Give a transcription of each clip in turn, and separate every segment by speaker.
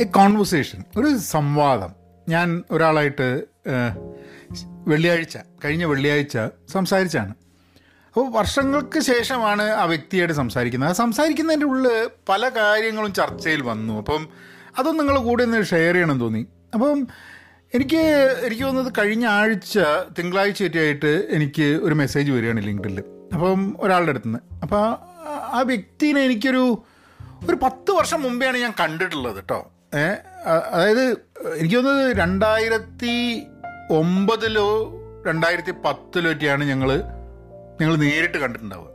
Speaker 1: A conversation ഒരു സംവാദം. ഞാൻ ഒരാളായിട്ട് വെള്ളിയാഴ്ച കഴിഞ്ഞ വെള്ളിയാഴ്ച സംസാരിച്ചാണ്. അപ്പോൾ വർഷങ്ങൾക്ക് ശേഷമാണ് ആ വ്യക്തിയായിട്ട് സംസാരിക്കുന്നത്. ആ സംസാരിക്കുന്നതിന്റെ ഉള്ളിൽ പല കാര്യങ്ങളും ചർച്ചയിൽ വന്നു. അപ്പം അതൊന്നും നിങ്ങൾ കൂടെ ഒന്ന് ഷെയർ ചെയ്യണം തോന്നി. അപ്പം എനിക്ക് എനിക്ക് തോന്നുന്നത് കഴിഞ്ഞ ആഴ്ച തിങ്കളാഴ്ചയായിട്ട് എനിക്ക് ഒരു മെസ്സേജ് വരികയാണ് ലിങ്ക്ഡിൽ അപ്പം ഒരാളുടെ അടുത്ത് നിന്ന് അപ്പോൾ ആ- വ്യക്തിനെ എനിക്കൊരു ഒരു പത്ത് വർഷം മുമ്പെയാണ് ഞാൻ കണ്ടിട്ടുള്ളത് കേട്ടോ അതായത് എനിക്ക് തോന്നുന്നത് രണ്ടായിരത്തി ഒമ്പതിലോ രണ്ടായിരത്തി പത്തിലോ ഒക്കെയാണ് ഞങ്ങൾ ഞങ്ങൾ നേരിട്ട് കണ്ടിട്ടുണ്ടാവുക.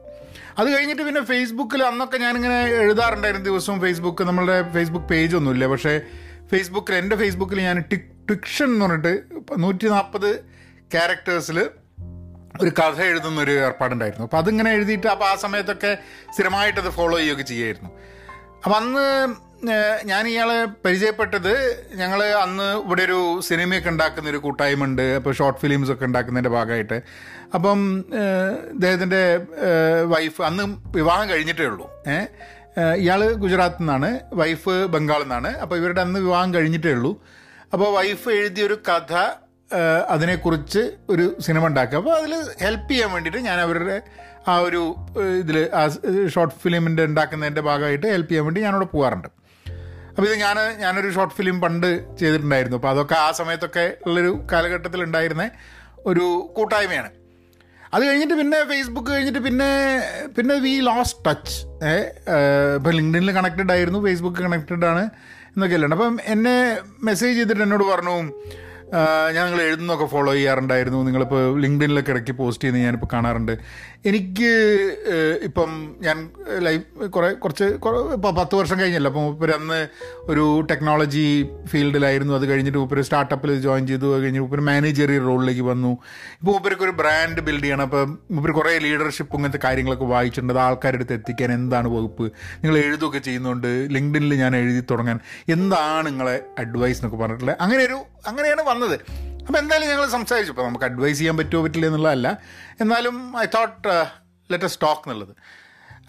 Speaker 1: അത് കഴിഞ്ഞിട്ട് പിന്നെ ഫേസ്ബുക്കിൽ അന്നൊക്കെ ഞാനിങ്ങനെ എഴുതാറുണ്ടായിരുന്നു ദിവസവും ഫേസ്ബുക്ക് നമ്മളുടെ ഫേസ്ബുക്ക് പേജ് ഒന്നുമില്ല. പക്ഷേ ഫേസ്ബുക്കിൽ എന്റെ ഫേസ്ബുക്കിൽ ഞാൻ ടിക് ടിക്ഷൻ എന്ന് പറഞ്ഞിട്ട് നൂറ്റി നാൽപ്പത് ക്യാരക്ടേഴ്സിൽ ഒരു കഥ എഴുതുന്ന ഒരു ഏർപ്പാടുണ്ടായിരുന്നു. അപ്പോൾ അതിങ്ങനെ എഴുതിയിട്ട് അപ്പോൾ ആ സമയത്തൊക്കെ സ്ഥിരമായിട്ടത് ഫോളോ ചെയ്യുകയൊക്കെ ചെയ്യായിരുന്നു. അപ്പം അന്ന് ഞാൻ ഇയാളെ പരിചയപ്പെട്ടത് ഞങ്ങൾ അന്ന് ഇവിടെ ഒരു സിനിമയൊക്കെ ഉണ്ടാക്കുന്ന ഒരു കൂട്ടായ്മ ഉണ്ട് അപ്പോൾ ഷോർട്ട് ഫിലിംസ് ഒക്കെ ഉണ്ടാക്കുന്നതിന്റെ ഭാഗമായിട്ട്. അപ്പം ഇദ്ദേഹത്തിന്റെ വൈഫ് അന്ന് വിവാഹം കഴിഞ്ഞിട്ടേ ഉള്ളൂ. ഏഹ് ഇയാൾ ഗുജറാത്തിൽ നിന്നാണ് വൈഫ് ബംഗാളിൽ നിന്നാണ്. അപ്പോൾ ഇവരുടെ അന്ന് വിവാഹം കഴിഞ്ഞിട്ടേ ഉള്ളൂ. അപ്പോൾ വൈഫ് എഴുതിയൊരു കഥ അതിനെക്കുറിച്ച് ഒരു സിനിമ ഉണ്ടാക്കുക. അപ്പോൾ അതിൽ ഹെൽപ്പ് ചെയ്യാൻ വേണ്ടിയിട്ട് ഞാൻ അവരുടെ ആ ഒരു ഇതിൽ ആ ഷോർട്ട് ഫിലിമിന്റെ ഉണ്ടാക്കുന്നതിന്റെ ഭാഗമായിട്ട് ഹെൽപ്പ് ചെയ്യാൻ വേണ്ടി ഞാനവിടെ പോകാറുണ്ട് അപ്പോൾ ഇത് ഞാൻ ഞാനൊരു ഷോർട്ട് ഫിലിം പണ്ട് ചെയ്തിട്ടുണ്ടായിരുന്നു. അപ്പോൾ അതൊക്കെ ആ സമയത്തൊക്കെ ഉള്ളൊരു കാലഘട്ടത്തിൽ ഉണ്ടായിരുന്ന ഒരു കൂട്ടായ്മയാണ്. അത് കഴിഞ്ഞിട്ട് പിന്നെ ഫേസ്ബുക്ക് കഴിഞ്ഞിട്ട് പിന്നെ പിന്നെ വി ലോസ്റ്റ് ടച്ച് ഇപ്പോൾ ലിങ്ക്ഡിനിൽ കണക്റ്റഡ് ആയിരുന്നു ഫേസ്ബുക്ക് കണക്റ്റഡ് ആണ് എന്നൊക്കെ അല്ലാണ്ട് അപ്പം എന്നെ മെസ്സേജ് ചെയ്തിട്ട് എന്നോട് പറഞ്ഞു നിങ്ങൾ എഴുതുന്നൊക്കെ ഫോളോ ചെയ്യാറുണ്ടായിരുന്നു. നിങ്ങളിപ്പോൾ ലിങ്ക്ഡിനിലൊക്കെ ഇടയ്ക്ക് പോസ്റ്റ് ചെയ്യുന്നത് ഞാനിപ്പോൾ കാണാറുണ്ട്. എനിക്ക് ഇപ്പം ഞാൻ ലൈഫ് കുറേ കുറച്ച് കുറേ- ഇപ്പോൾ പത്ത് വർഷം കഴിഞ്ഞല്ലോ. അപ്പോൾ മൂപ്പര് അന്ന് ഒരു ടെക്നോളജി ഫീൽഡിലായിരുന്നു. അത് കഴിഞ്ഞിട്ട് മൂപ്പര് സ്റ്റാർട്ടപ്പിൽ ജോയിൻ ചെയ്തു. അത് കഴിഞ്ഞ് മൂപ്പര് മാനേജറി റോളിലേക്ക് വന്നു. ഇപ്പോൾ മൂപ്പർക്ക് ഒരു ബ്രാൻഡ് ബിൽഡ് ചെയ്യണം. അപ്പോൾ മൂപ്പര് കുറേ ലീഡർഷിപ്പ് ഇങ്ങനത്തെ കാര്യങ്ങളൊക്കെ വായിച്ചിട്ടുണ്ട്. അത് ആൾക്കാരുടെ അടുത്ത് എത്തിക്കാൻ എന്താണ് വകുപ്പ്? നിങ്ങൾ എഴുതുകയൊക്കെ ചെയ്യുന്നുണ്ട്. ലിങ്ക്ഡിനിൽ ഞാൻ എഴുതി തുടങ്ങാൻ. എന്താണ് നിങ്ങളെ അഡ്വൈസ് എന്നൊക്കെ പറഞ്ഞിട്ടുള്ളത്? അങ്ങനെ ഒരു അങ്ങനെയാണ് വന്നത്. അപ്പോൾ എന്തായാലും ഞങ്ങൾ സംസാരിച്ചു. ഇപ്പോൾ നമുക്ക് അഡ്വൈസ് ചെയ്യാൻ പറ്റുമോ പറ്റില്ല എന്നുള്ളതല്ല. എന്നാലും I thought let's talk എന്നുള്ളത്.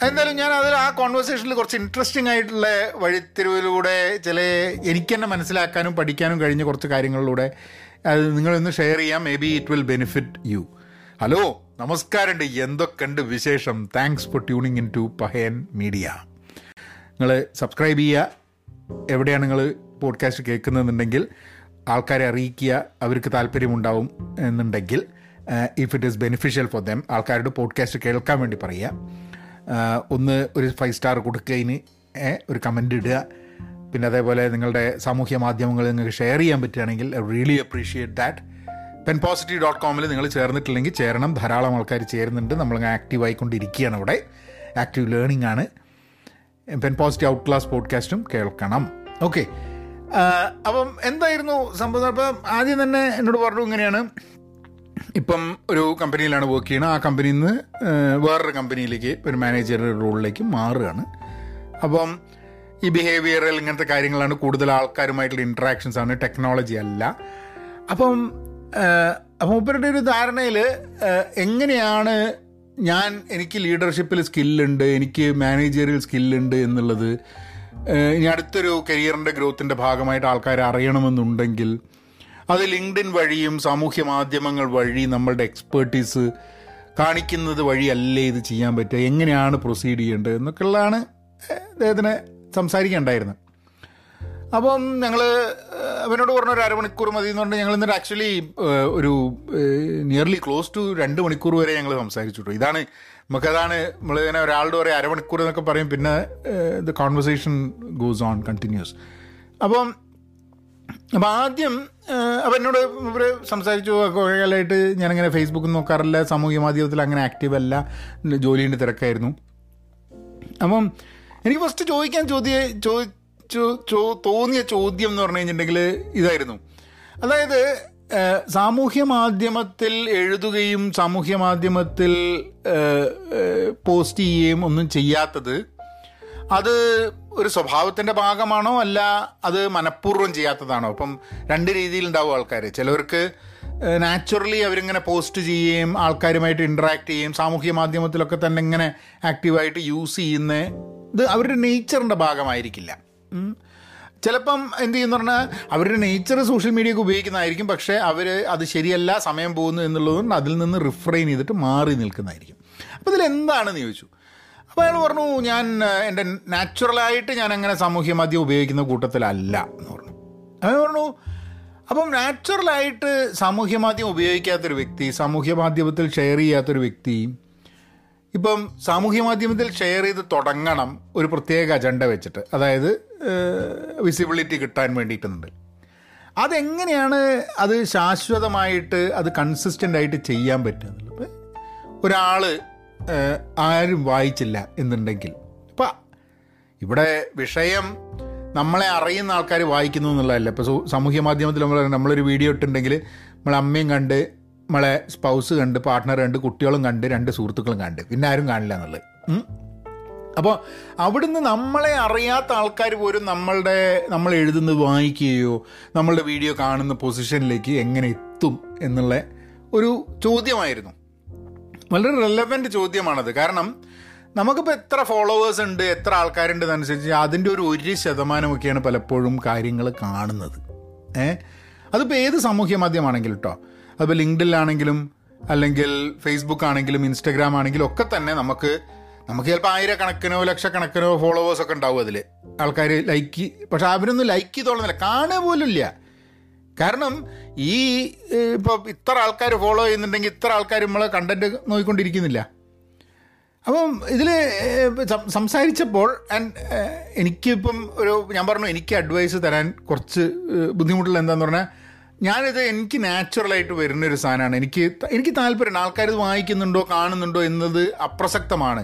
Speaker 1: എന്തായാലും ഞാൻ അതിൽ ആ കോൺവെർസേഷനിൽ കുറച്ച് ഇൻട്രസ്റ്റിംഗ് ആയിട്ടുള്ള വഴിത്തിരിവിലൂടെ ചില എനിക്ക് തന്നെ മനസ്സിലാക്കാനും പഠിക്കാനും കഴിഞ്ഞ കുറച്ച് കാര്യങ്ങളിലൂടെ അത് നിങ്ങളൊന്ന് ഷെയർ ചെയ്യാം. Maybe it will benefit you hello നമസ്കാരമുണ്ട് എന്തൊക്കെയുണ്ട് വിശേഷം? Thanks for tuning in to Pahayan media നിങ്ങൾ സബ്സ്ക്രൈബ് ചെയ്യുക. എവിടെയാണ് നിങ്ങൾ പോഡ്കാസ്റ്റ് കേൾക്കുന്നതെന്നുണ്ടെങ്കിൽ ആൾക്കാരെ അറിയിക്കുക അവർക്ക് താല്പര്യമുണ്ടാവും എന്നുണ്ടെങ്കിൽ if it is beneficial for them ആൾക്കാരുടെ പോഡ്കാസ്റ്റ് കേൾക്കാൻ വേണ്ടി പറയുക. ഒന്ന് ഒരു ഫൈവ് സ്റ്റാർ കൊടുക്കുന്നതിന് ഒരു കമന്റ് ഇടുക. പിന്നെ അതേപോലെ നിങ്ങളുടെ സാമൂഹ്യ മാധ്യമങ്ങൾ നിങ്ങൾക്ക് ഷെയർ ചെയ്യാൻ പറ്റുകയാണെങ്കിൽ I really appreciate that pen positive dot കോമിൽ നിങ്ങൾ ചേർന്നിട്ടില്ലെങ്കിൽ ചേരണം. ധാരാളം ആൾക്കാർ ചേരുന്നുണ്ട്. നമ്മളങ്ങനെ ആക്റ്റീവ് ആയിക്കൊണ്ടിരിക്കുകയാണ് അവിടെ. ആക്റ്റീവ് ലേണിംഗ് ആണ്. പെൻ പോസിറ്റീവ് ഔട്ട് ക്ലാസ് പോഡ്കാസ്റ്റും കേൾക്കണം. ഓക്കെ അപ്പം എന്തായിരുന്നു സംഭവം? അപ്പം ആദ്യം തന്നെ എന്നോട് പറഞ്ഞു ഇങ്ങനെയാണ്. ഇപ്പം ഒരു കമ്പനിയിലാണ് വർക്ക് ചെയ്യുന്നത് ആ കമ്പനിയിൽ നിന്ന് വേറൊരു കമ്പനിയിലേക്ക് ഒരു മാനേജർ റോളിലേക്ക് മാറുകയാണ്. അപ്പം ഈ ബിഹേവിയറൽ ഇങ്ങനത്തെ കാര്യങ്ങളാണ് കൂടുതൽ ആൾക്കാരുമായിട്ടുള്ള ഇൻട്രാക്ഷൻസ് ആണ് ടെക്നോളജി അല്ല. അപ്പം അപ്പം മൂപ്പരുടെ ഒരു ധാരണയിൽ എങ്ങനെയാണ് ഞാൻ എനിക്ക് ലീഡർഷിപ്പിൽ സ്കില്ലുണ്ട് എനിക്ക് മാനേജറിയൽ സ്കില്ലുണ്ട് എന്നുള്ളത് ഇനി അടുത്തൊരു കരിയറിന്റെ ഗ്രോത്തിന്റെ ഭാഗമായിട്ട് ആൾക്കാർ അറിയണമെന്നുണ്ടെങ്കിൽ അത് ലിങ്ക്ഡിൻ വഴിയും സാമൂഹ്യ മാധ്യമങ്ങൾ വഴി നമ്മളുടെ എക്സ്പേർട്ടീസ് കാണിക്കുന്നത് വഴിയല്ലേ ഇത് ചെയ്യാൻ പറ്റുക? എങ്ങനെയാണ് പ്രൊസീഡ് ചെയ്യേണ്ടത് എന്നൊക്കെയുള്ളതാണ് അദ്ദേഹത്തിന് സംസാരിക്കേണ്ടായിരുന്നത് അപ്പം ഞങ്ങൾ അവനോട് പറഞ്ഞ ഒരു അരമണിക്കൂർ മതി എന്ന് പറഞ്ഞാൽ ഞങ്ങൾ ഇന്നിട്ട് ആക്ച്വലി ഒരു നിയർലി ക്ലോസ് ടു രണ്ട് മണിക്കൂർ വരെ ഞങ്ങൾ സംസാരിച്ചു ഇതാണ് നമുക്കതാണ് നമ്മൾ ഇങ്ങനെ ഒരാളുടെ പറയാം അരമണിക്കൂർ എന്നൊക്കെ പറയും പിന്നെ the conversation goes on continues അപ്പം അപ്പം ആദ്യം അപ്പം എന്നോട് ഇവർ സംസാരിച്ചു കുറേ കാലമായിട്ട് ഞാനിങ്ങനെ ഫേസ്ബുക്ക് നോക്കാറില്ല സാമൂഹ്യ മാധ്യമത്തിൽ അങ്ങനെ ആക്റ്റീവ് അല്ല ജോലിന്റെ തിരക്കായിരുന്നു. അപ്പം എനിക്ക് ഫസ്റ്റ് ചോദിക്കാൻ ചോദ്യ ചോദിച്ചു ചോ തോന്നിയ ചോദ്യം എന്ന് പറഞ്ഞു കഴിഞ്ഞിട്ടുണ്ടെങ്കിൽ ഇതായിരുന്നു. അതായത് സാമൂഹ്യ മാധ്യമത്തിൽ എഴുതുകയും സാമൂഹ്യ മാധ്യമത്തിൽ പോസ്റ്റ് ചെയ്യുകയും ഒന്നും ചെയ്യാത്തത് അത് ഒരു സ്വഭാവത്തിന്റെ ഭാഗമാണോ അല്ല അത് മനഃപൂർവം ചെയ്യാത്തതാണോ? അപ്പം രണ്ട് രീതിയിലുണ്ടാവും ആൾക്കാർ ചിലവർക്ക് നാച്ചുറലി അവരിങ്ങനെ പോസ്റ്റ് ചെയ്യുകയും ആൾക്കാരുമായിട്ട് ഇൻട്രാക്ട് ചെയ്യുകയും സാമൂഹ്യ മാധ്യമത്തിലൊക്കെ തന്നെ ഇങ്ങനെ ആക്റ്റീവായിട്ട് യൂസ് ചെയ്യുന്ന ഇത് അവരുടെ നേച്ചറിന്റെ ഭാഗമായിരിക്കില്ല. ചിലപ്പം എന്ത് ചെയ്യുന്ന പറഞ്ഞാൽ അവരുടെ നേച്ചർ സോഷ്യൽ മീഡിയ ഒക്കെ ഉപയോഗിക്കുന്നതായിരിക്കും പക്ഷേ അവർ അത് ശരിയല്ല സമയം പോകുന്നു എന്നുള്ളതുകൊണ്ട് അതിൽ നിന്ന് റിഫ്രെയിൻ ചെയ്തിട്ട് മാറി നിൽക്കുന്നതായിരിക്കും. അപ്പോൾ ഇതിൽ എന്താണെന്ന് ചോദിച്ചു? അപ്പോൾ അയാൾ പറഞ്ഞു ഞാൻ എന്റെ നാച്ചുറലായിട്ട് ഞാൻ അങ്ങനെ സാമൂഹ്യ മാധ്യമം ഉപയോഗിക്കുന്ന കൂട്ടത്തിലല്ല എന്ന് പറഞ്ഞു. അയാൾ പറഞ്ഞു അപ്പം നാച്ചുറലായിട്ട് സാമൂഹ്യ മാധ്യമം ഉപയോഗിക്കാത്തൊരു വ്യക്തി സാമൂഹ്യ മാധ്യമത്തിൽ ഷെയർ ചെയ്യാത്തൊരു വ്യക്തി ഇപ്പം സാമൂഹ്യ മാധ്യമത്തിൽ ഷെയർ ചെയ്ത് തുടങ്ങണം ഒരു പ്രത്യേക അജണ്ട വെച്ചിട്ട്. അതായത് വിസിബിലിറ്റി കിട്ടാൻ വേണ്ടിയിട്ടുണ്ട്. അതെങ്ങനെയാണ് അത് ശാശ്വതമായിട്ട് അത് കൺസിസ്റ്റന്റ് ആയിട്ട് ചെയ്യാൻ ഇപ്പോൾ ഒരാൾ ആരും വായിച്ചില്ല എന്നുണ്ടെങ്കിൽ. ഇപ്പം ഇവിടെ വിഷയം നമ്മളെ അറിയുന്ന ആൾക്കാർ വായിക്കുന്നു എന്നുള്ളതല്ല. ഇപ്പോൾ സാമൂഹ്യ മാധ്യമത്തിൽ നമ്മൾ നമ്മളൊരു വീഡിയോ ഇട്ടുണ്ടെങ്കിൽ നമ്മളെ അമ്മയും കണ്ട് നമ്മളെ സ്പൗസ് കണ്ട് പാർട്ട്ണർ കണ്ട് കുട്ടികളും കണ്ട് രണ്ട് സുഹൃത്തുക്കളും കണ്ട്. പിന്നെ ആരും കാണില്ല എന്നുള്ളത്. അപ്പോൾ അവിടുന്ന് നമ്മളെ അറിയാത്ത ആൾക്കാർ പോലും നമ്മളുടെ നമ്മൾ എഴുതുന്നത് വായിക്കുകയോ നമ്മളുടെ വീഡിയോ കാണുന്ന പൊസിഷനിലേക്ക് എങ്ങനെ എത്തും എന്നുള്ള ഒരു ചോദ്യമായിരുന്നു. വളരെ റെലവന്റ് ചോദ്യമാണത്. കാരണം നമുക്കിപ്പോൾ എത്ര ഫോളോവേഴ്സ് ഉണ്ട് എത്ര ആൾക്കാരുണ്ട് എന്നനുസരിച്ച് അതിന്റെ ഒരു ഒരു ശതമാനമൊക്കെയാണ് പലപ്പോഴും കാര്യങ്ങൾ കാണുന്നത്. ഏ? അതിപ്പോൾ ഏത് സാമൂഹ്യ മാധ്യമമാണെങ്കിലും കേട്ടോ അതിപ്പോൾ ലിങ്ക്ഡിലാണെങ്കിലും അല്ലെങ്കിൽ ഫേസ്ബുക്ക് ആണെങ്കിലും ഇൻസ്റ്റഗ്രാം ആണെങ്കിലും ഒക്കെ തന്നെ നമുക്ക് നമുക്ക് ചിലപ്പോൾ ആയിരക്കണക്കിനോ ലക്ഷക്കണക്കിനോ ഫോളോവേഴ്സ് ഒക്കെ ഉണ്ടാവും അതിൽ ആൾക്കാർ ലൈക്ക് പക്ഷെ അവരൊന്നും ലൈക്ക് ചെയ്തോളുന്നില്ല കാണുക പോലും ഇല്ല. കാരണം ഈ ഇപ്പോൾ ഇത്ര ആൾക്കാർ ഫോളോ ചെയ്യുന്നുണ്ടെങ്കിൽ ഇത്ര ആൾക്കാർ നമ്മൾ കണ്ടന്റ് നോക്കിക്കൊണ്ടിരിക്കുന്നില്ല. അപ്പം ഇതിൽ സംസാരിച്ചപ്പോൾ എനിക്കിപ്പം ഒരു ഞാൻ പറഞ്ഞു എനിക്ക് അഡ്വൈസ് തരാൻ കുറച്ച് ബുദ്ധിമുട്ടുള്ള എന്താന്ന് പറഞ്ഞാൽ ഞാനിത് എനിക്ക് നാച്ചുറലായിട്ട് വരുന്നൊരു സാധനമാണ്. എനിക്ക് എനിക്ക് താല്പര്യമുണ്ട്. ആൾക്കാർ ഇത് വായിക്കുന്നുണ്ടോ കാണുന്നുണ്ടോ എന്നത് അപ്രസക്തമാണ്.